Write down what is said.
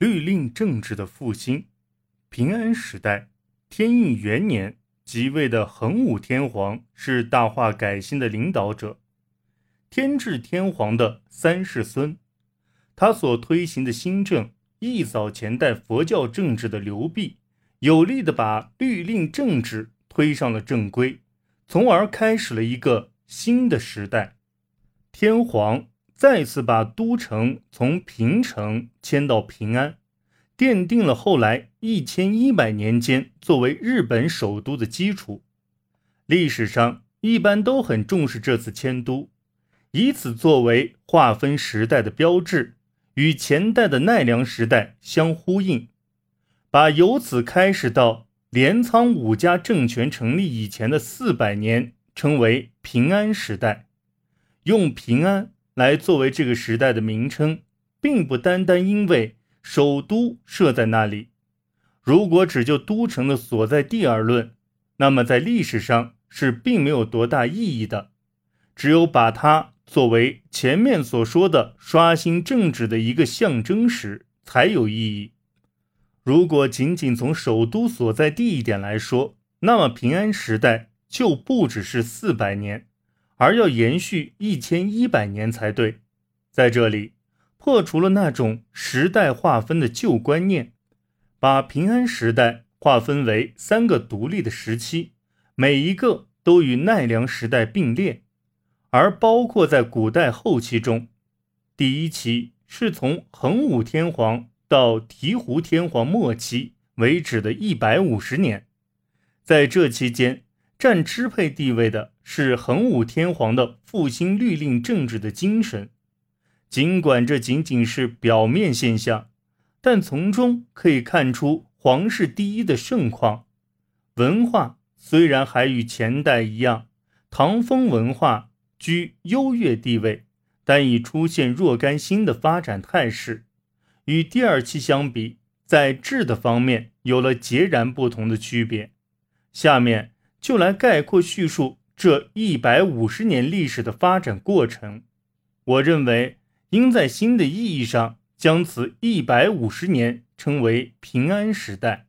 律令政治的复兴。平安时代，天应元年即位的桓武天皇是大化改新的领导者，天智天皇的三世孙。他所推行的新政，一扫前代佛教政治的流弊，有力的把律令政治推上了正规，从而开始了一个新的时代。天皇。再次把都城从平城迁到平安，奠定了后来一千一百年间作为日本首都的基础。历史上一般都很重视这次迁都，以此作为划分时代的标志，与前代的奈良时代相呼应，把由此开始到镰仓武家政权成立以前的四百年称为平安时代，用平安。来作为这个时代的名称，并不单单因为首都设在那里。如果只就都城的所在地而论，那么在历史上是并没有多大意义的。只有把它作为前面所说的刷新政治的一个象征时，才有意义。如果仅仅从首都所在地一点来说，那么平安时代就不只是四百年。而要延续一千一百年才对，在这里破除了那种时代划分的旧观念，把平安时代划分为三个独立的时期，每一个都与奈良时代并列，而包括在古代后期中，第一期是从桓武天皇到醍醐天皇末期为止的一百五十年，在这期间。占支配地位的是桓武天皇的复兴律令政治的精神，尽管这仅仅是表面现象，但从中可以看出皇室第一的盛况。文化虽然还与前代一样，唐风文化居优越地位，但已出现若干新的发展态势，与第二期相比，在质的方面有了截然不同的区别。下面。就来概括叙述这一百五十年历史的发展过程。我认为，应在新的意义上将此一百五十年称为平安时代。